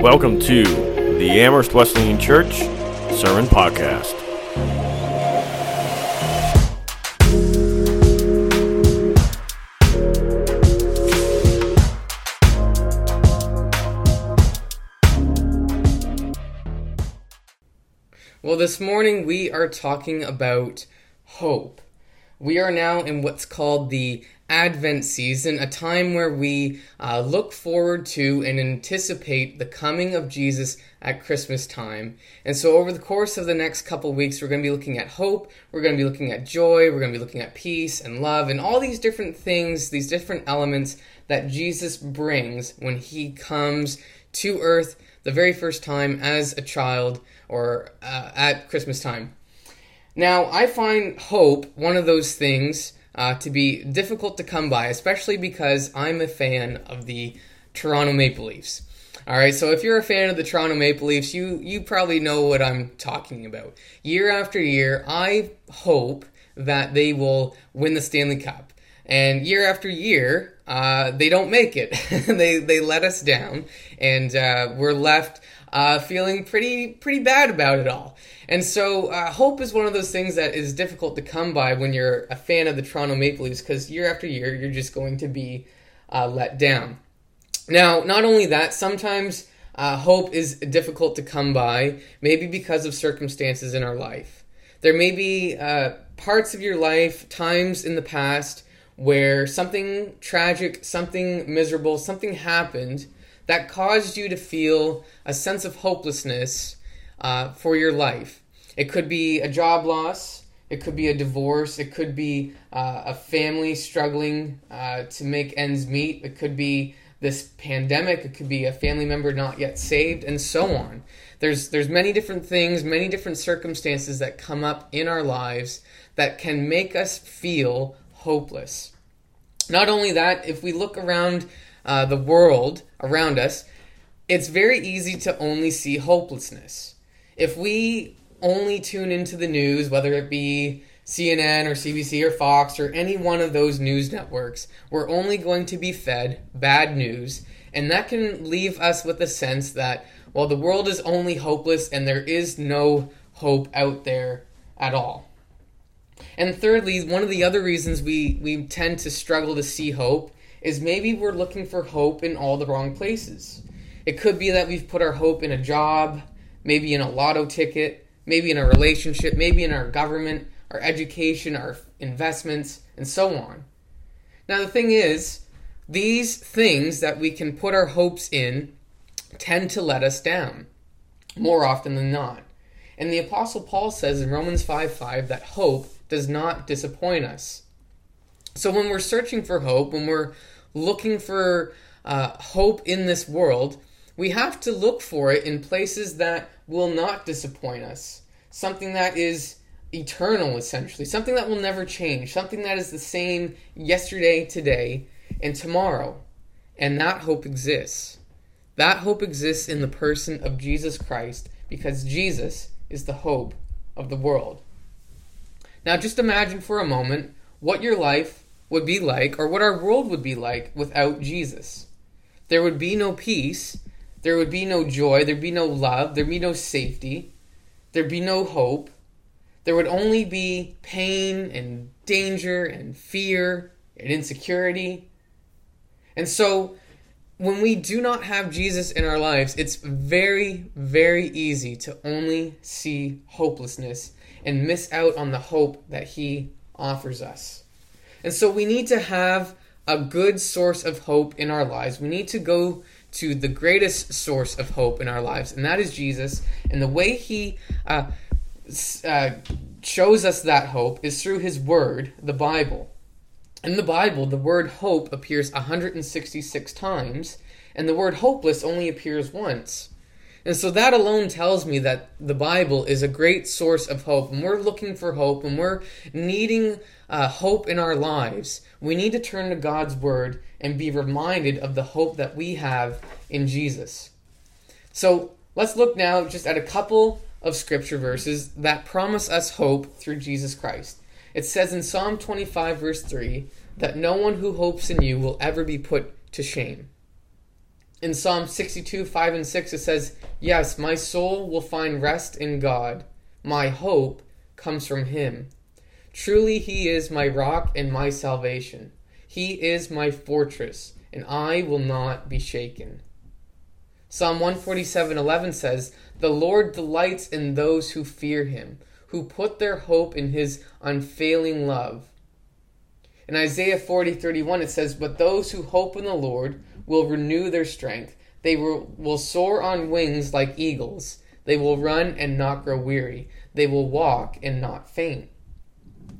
Welcome to the Amherst Wesleyan Church Sermon Podcast. Well, this morning we are talking about hope. We are now in what's called the Advent season, a time where we uh, look forward to and anticipate the coming of Jesus at Christmas time. And so, over the course of the next couple weeks, we're going to be looking at hope, we're going to be looking at joy, we're going to be looking at peace and love, and all these different things, these different elements that Jesus brings when he comes to earth the very first time as a child or uh, at Christmas time. Now, I find hope one of those things uh, to be difficult to come by, especially because I'm a fan of the Toronto Maple Leafs. All right, so if you're a fan of the Toronto Maple Leafs, you you probably know what I'm talking about. Year after year, I hope that they will win the Stanley Cup, and year after year, uh, they don't make it. they they let us down, and uh, we're left uh, feeling pretty pretty bad about it all. And so, uh, hope is one of those things that is difficult to come by when you're a fan of the Toronto Maple Leafs because year after year you're just going to be uh, let down. Now, not only that, sometimes uh, hope is difficult to come by, maybe because of circumstances in our life. There may be uh, parts of your life, times in the past, where something tragic, something miserable, something happened that caused you to feel a sense of hopelessness uh, for your life. It could be a job loss, it could be a divorce, it could be uh, a family struggling uh, to make ends meet, it could be this pandemic, it could be a family member not yet saved, and so on. There's there's many different things, many different circumstances that come up in our lives that can make us feel hopeless. Not only that, if we look around uh, the world around us, it's very easy to only see hopelessness. If we only tune into the news, whether it be CNN or CBC or Fox or any one of those news networks, we're only going to be fed bad news. And that can leave us with a sense that, well, the world is only hopeless and there is no hope out there at all. And thirdly, one of the other reasons we, we tend to struggle to see hope is maybe we're looking for hope in all the wrong places. It could be that we've put our hope in a job, maybe in a lotto ticket, maybe in a relationship, maybe in our government, our education, our investments, and so on. Now, the thing is, these things that we can put our hopes in tend to let us down more often than not. And the Apostle Paul says in Romans 5 5 that hope does not disappoint us. So when we're searching for hope, when we're looking for uh, hope in this world, we have to look for it in places that will not disappoint us. Something that is eternal, essentially. Something that will never change. Something that is the same yesterday, today, and tomorrow. And that hope exists. That hope exists in the person of Jesus Christ because Jesus is the hope of the world. Now, just imagine for a moment what your life would be like, or what our world would be like without Jesus. There would be no peace, there would be no joy, there'd be no love, there'd be no safety, there'd be no hope. There would only be pain and danger and fear and insecurity. And so, when we do not have Jesus in our lives, it's very, very easy to only see hopelessness and miss out on the hope that He offers us. And so we need to have a good source of hope in our lives. We need to go to the greatest source of hope in our lives, and that is Jesus. And the way He uh, uh, shows us that hope is through His Word, the Bible. In the Bible, the word hope appears 166 times, and the word hopeless only appears once. And so that alone tells me that the Bible is a great source of hope. And we're looking for hope and we're needing uh, hope in our lives. We need to turn to God's Word and be reminded of the hope that we have in Jesus. So let's look now just at a couple of scripture verses that promise us hope through Jesus Christ. It says in Psalm 25, verse 3, that no one who hopes in you will ever be put to shame. In Psalm 62, 5 and 6, it says, Yes, my soul will find rest in God. My hope comes from Him. Truly, He is my rock and my salvation. He is my fortress, and I will not be shaken. Psalm 147, 11 says, The Lord delights in those who fear Him, who put their hope in His unfailing love. In Isaiah 40, 31, it says, But those who hope in the Lord will renew their strength. They will, will soar on wings like eagles. They will run and not grow weary. They will walk and not faint.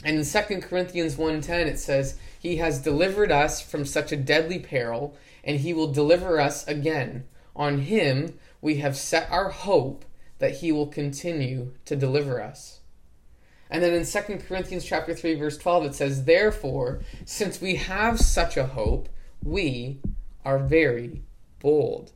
And in 2 Corinthians 1:10 it says, "He has delivered us from such a deadly peril, and he will deliver us again. On him we have set our hope that he will continue to deliver us." And then in 2 Corinthians chapter 3 verse 12 it says, "Therefore, since we have such a hope, we are very bold."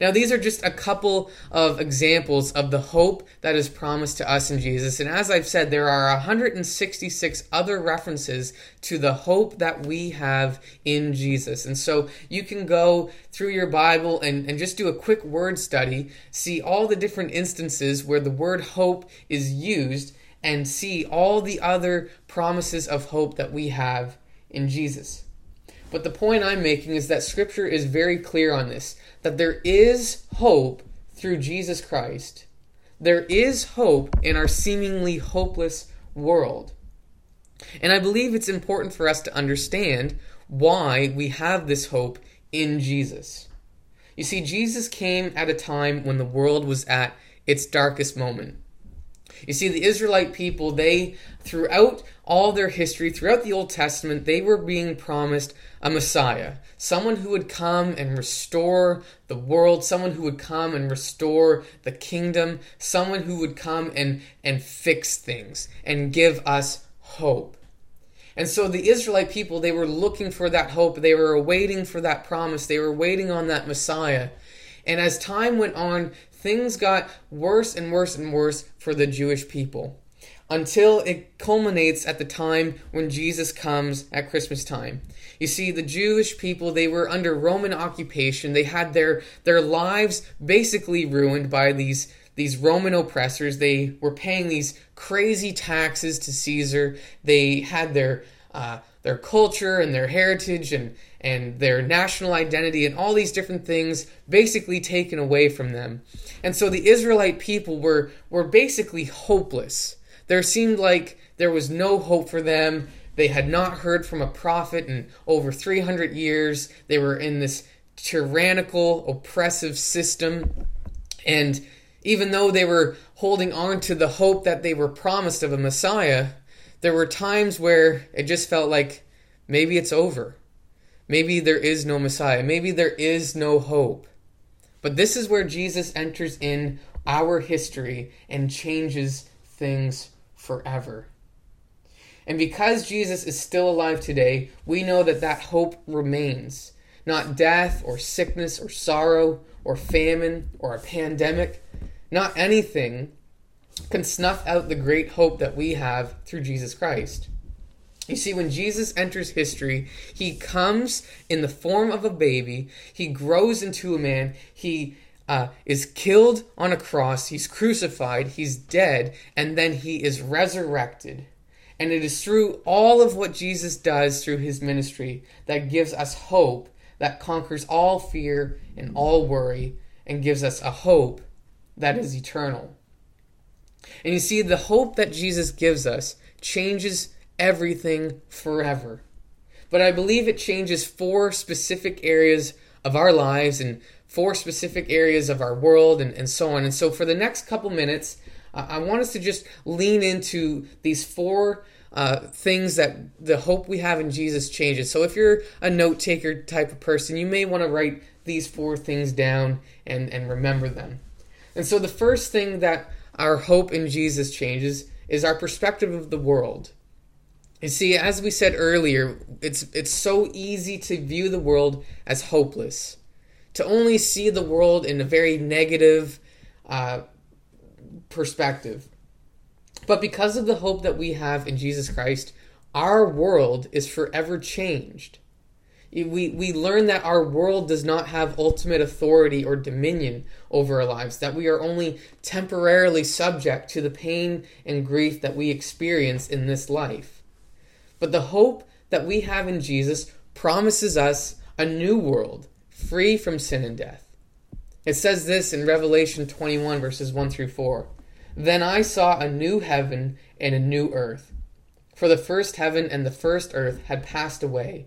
Now, these are just a couple of examples of the hope that is promised to us in Jesus. And as I've said, there are 166 other references to the hope that we have in Jesus. And so you can go through your Bible and, and just do a quick word study, see all the different instances where the word hope is used, and see all the other promises of hope that we have in Jesus. But the point I'm making is that Scripture is very clear on this that there is hope through Jesus Christ. There is hope in our seemingly hopeless world. And I believe it's important for us to understand why we have this hope in Jesus. You see, Jesus came at a time when the world was at its darkest moment. You see, the Israelite people, they, throughout all their history, throughout the Old Testament, they were being promised a Messiah, someone who would come and restore the world, someone who would come and restore the kingdom, someone who would come and, and fix things and give us hope. And so the Israelite people, they were looking for that hope. They were waiting for that promise. They were waiting on that Messiah. And as time went on, things got worse and worse and worse for the Jewish people until it culminates at the time when Jesus comes at Christmas time. You see, the Jewish people, they were under Roman occupation. They had their, their lives basically ruined by these, these Roman oppressors. They were paying these crazy taxes to Caesar. They had their, uh, their culture and their heritage and, and their national identity and all these different things basically taken away from them. And so the Israelite people were, were basically hopeless. There seemed like there was no hope for them. They had not heard from a prophet in over 300 years. They were in this tyrannical, oppressive system. And even though they were holding on to the hope that they were promised of a Messiah, there were times where it just felt like maybe it's over. Maybe there is no Messiah. Maybe there is no hope. But this is where Jesus enters in our history and changes things forever. And because Jesus is still alive today, we know that that hope remains. Not death or sickness or sorrow or famine or a pandemic, not anything can snuff out the great hope that we have through Jesus Christ. You see, when Jesus enters history, he comes in the form of a baby, he grows into a man, he uh, is killed on a cross, he's crucified, he's dead, and then he is resurrected. And it is through all of what Jesus does through his ministry that gives us hope that conquers all fear and all worry and gives us a hope that is eternal. And you see, the hope that Jesus gives us changes everything forever. But I believe it changes four specific areas of our lives and four specific areas of our world and, and so on. And so for the next couple minutes, I want us to just lean into these four uh, things that the hope we have in Jesus changes. So if you're a note taker type of person, you may want to write these four things down and, and remember them. And so the first thing that our hope in Jesus changes is our perspective of the world. You see, as we said earlier, it's it's so easy to view the world as hopeless to only see the world in a very negative uh, perspective. But because of the hope that we have in Jesus Christ, our world is forever changed. We, we learn that our world does not have ultimate authority or dominion over our lives, that we are only temporarily subject to the pain and grief that we experience in this life. But the hope that we have in Jesus promises us a new world free from sin and death. It says this in Revelation 21, verses 1 through 4. Then I saw a new heaven and a new earth. For the first heaven and the first earth had passed away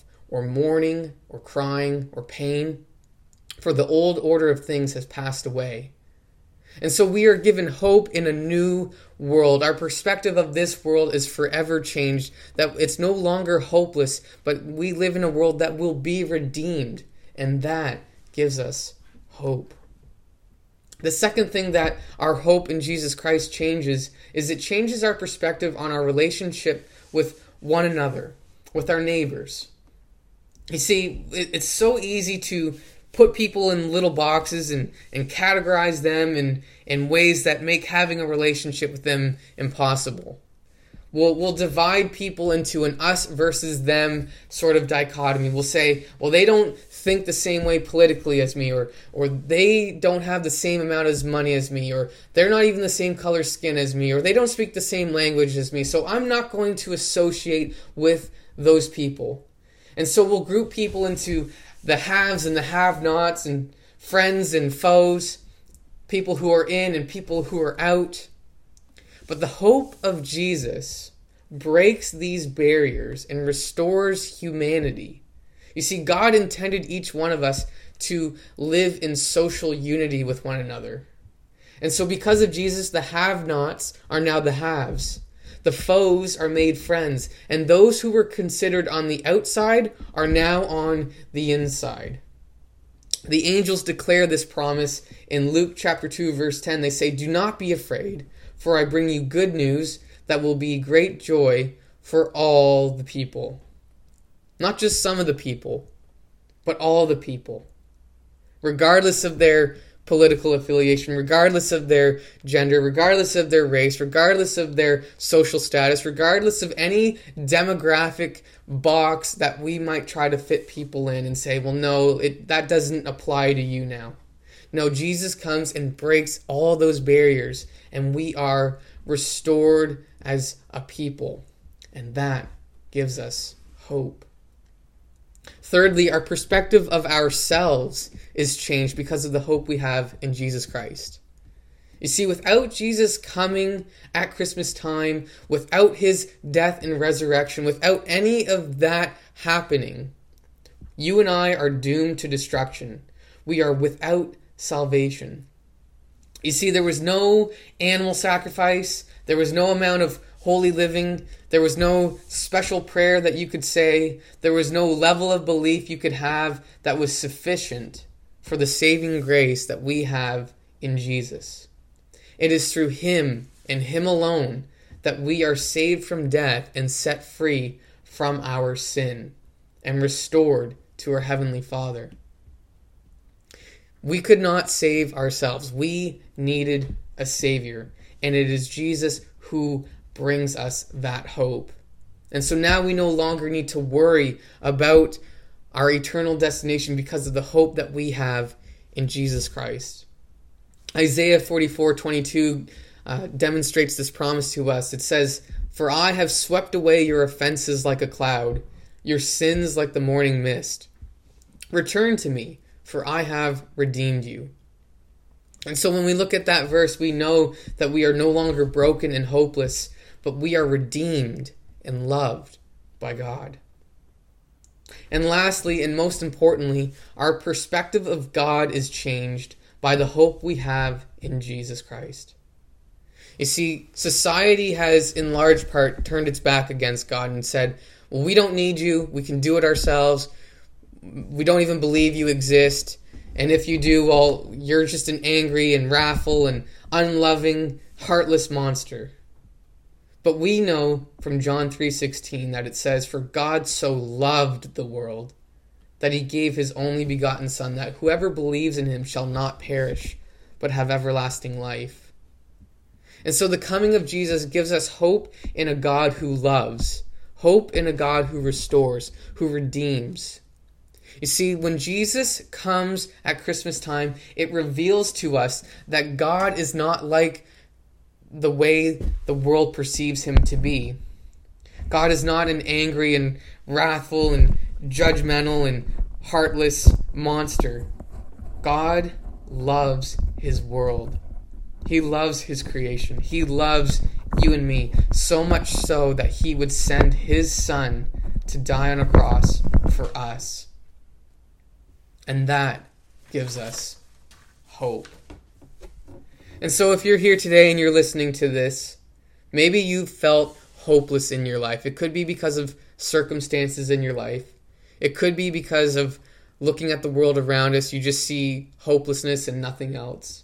or mourning, or crying, or pain, for the old order of things has passed away. And so we are given hope in a new world. Our perspective of this world is forever changed, that it's no longer hopeless, but we live in a world that will be redeemed, and that gives us hope. The second thing that our hope in Jesus Christ changes is it changes our perspective on our relationship with one another, with our neighbors. You see, it, it's so easy to put people in little boxes and, and categorize them in, in ways that make having a relationship with them impossible. We'll, we'll divide people into an us versus them sort of dichotomy. We'll say, well, they don't think the same way politically as me, or, or they don't have the same amount of money as me, or they're not even the same color skin as me, or they don't speak the same language as me, so I'm not going to associate with those people. And so we'll group people into the haves and the have nots, and friends and foes, people who are in and people who are out. But the hope of Jesus breaks these barriers and restores humanity. You see, God intended each one of us to live in social unity with one another. And so, because of Jesus, the have nots are now the haves. The foes are made friends, and those who were considered on the outside are now on the inside. The angels declare this promise in Luke chapter 2 verse 10. They say, "Do not be afraid, for I bring you good news that will be great joy for all the people." Not just some of the people, but all the people. Regardless of their political affiliation, regardless of their gender, regardless of their race, regardless of their social status, regardless of any demographic box that we might try to fit people in and say, well, no, it, that doesn't apply to you now. No, Jesus comes and breaks all those barriers, and we are restored as a people. And that gives us hope. Thirdly, our perspective of ourselves is changed because of the hope we have in Jesus Christ. You see, without Jesus coming at Christmas time, without his death and resurrection, without any of that happening, you and I are doomed to destruction. We are without salvation. You see, there was no animal sacrifice, there was no amount of holy living. There was no special prayer that you could say. There was no level of belief you could have that was sufficient for the saving grace that we have in Jesus. It is through Him and Him alone that we are saved from death and set free from our sin and restored to our Heavenly Father. We could not save ourselves. We needed a Savior, and it is Jesus who brings us that hope. And so now we no longer need to worry about our eternal destination because of the hope that we have in Jesus Christ. Isaiah 44 22 uh, demonstrates this promise to us. It says, For I have swept away your offenses like a cloud, your sins like the morning mist. Return to me, for I have redeemed you. And so when we look at that verse, we know that we are no longer broken and hopeless, but we are redeemed and loved by God. And lastly, and most importantly, our perspective of God is changed by the hope we have in Jesus Christ. You see, society has in large part turned its back against God and said, well, we don't need you. We can do it ourselves. we don't even believe you exist. And if you do, well, you're just an angry and wrathful and unloving, heartless monster. But we know from John 3:16 that it says for God so loved the world that he gave his only begotten son that whoever believes in him shall not perish but have everlasting life. And so the coming of Jesus gives us hope in a God who loves, hope in a God who restores, who redeems. You see, when Jesus comes at Christmas time, it reveals to us that God is not like the way the world perceives him to be. God is not an angry and wrathful and judgmental and heartless monster. God loves his world. He loves his creation. He loves you and me so much so that he would send his son to die on a cross for us. And that gives us hope. And so, if you're here today and you're listening to this, maybe you felt hopeless in your life. It could be because of circumstances in your life, it could be because of looking at the world around us, you just see hopelessness and nothing else.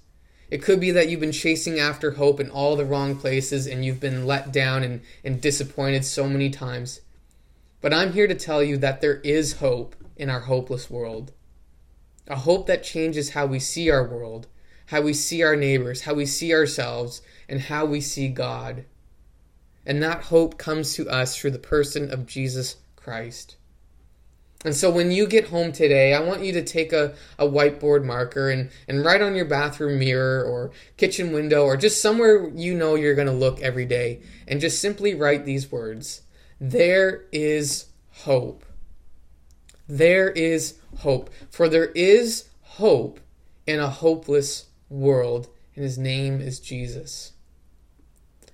It could be that you've been chasing after hope in all the wrong places and you've been let down and, and disappointed so many times. But I'm here to tell you that there is hope in our hopeless world. A hope that changes how we see our world, how we see our neighbors, how we see ourselves, and how we see God. And that hope comes to us through the person of Jesus Christ. And so when you get home today, I want you to take a, a whiteboard marker and, and write on your bathroom mirror or kitchen window or just somewhere you know you're going to look every day and just simply write these words There is hope. There is hope. For there is hope in a hopeless world, and his name is Jesus.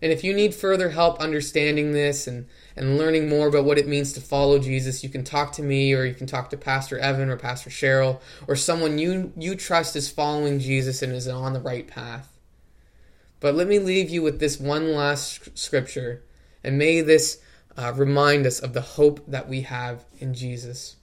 And if you need further help understanding this and, and learning more about what it means to follow Jesus, you can talk to me or you can talk to Pastor Evan or Pastor Cheryl or someone you, you trust is following Jesus and is on the right path. But let me leave you with this one last scripture, and may this uh, remind us of the hope that we have in Jesus.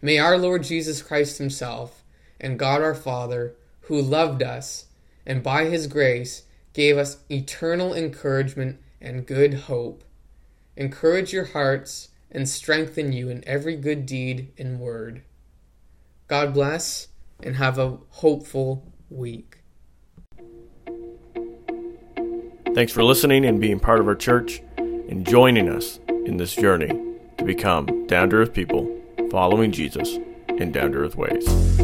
May our Lord Jesus Christ Himself and God our Father, who loved us and by His grace gave us eternal encouragement and good hope. Encourage your hearts and strengthen you in every good deed and word. God bless and have a hopeful week. Thanks for listening and being part of our church and joining us in this journey to become down to earth people following Jesus in down to earth ways.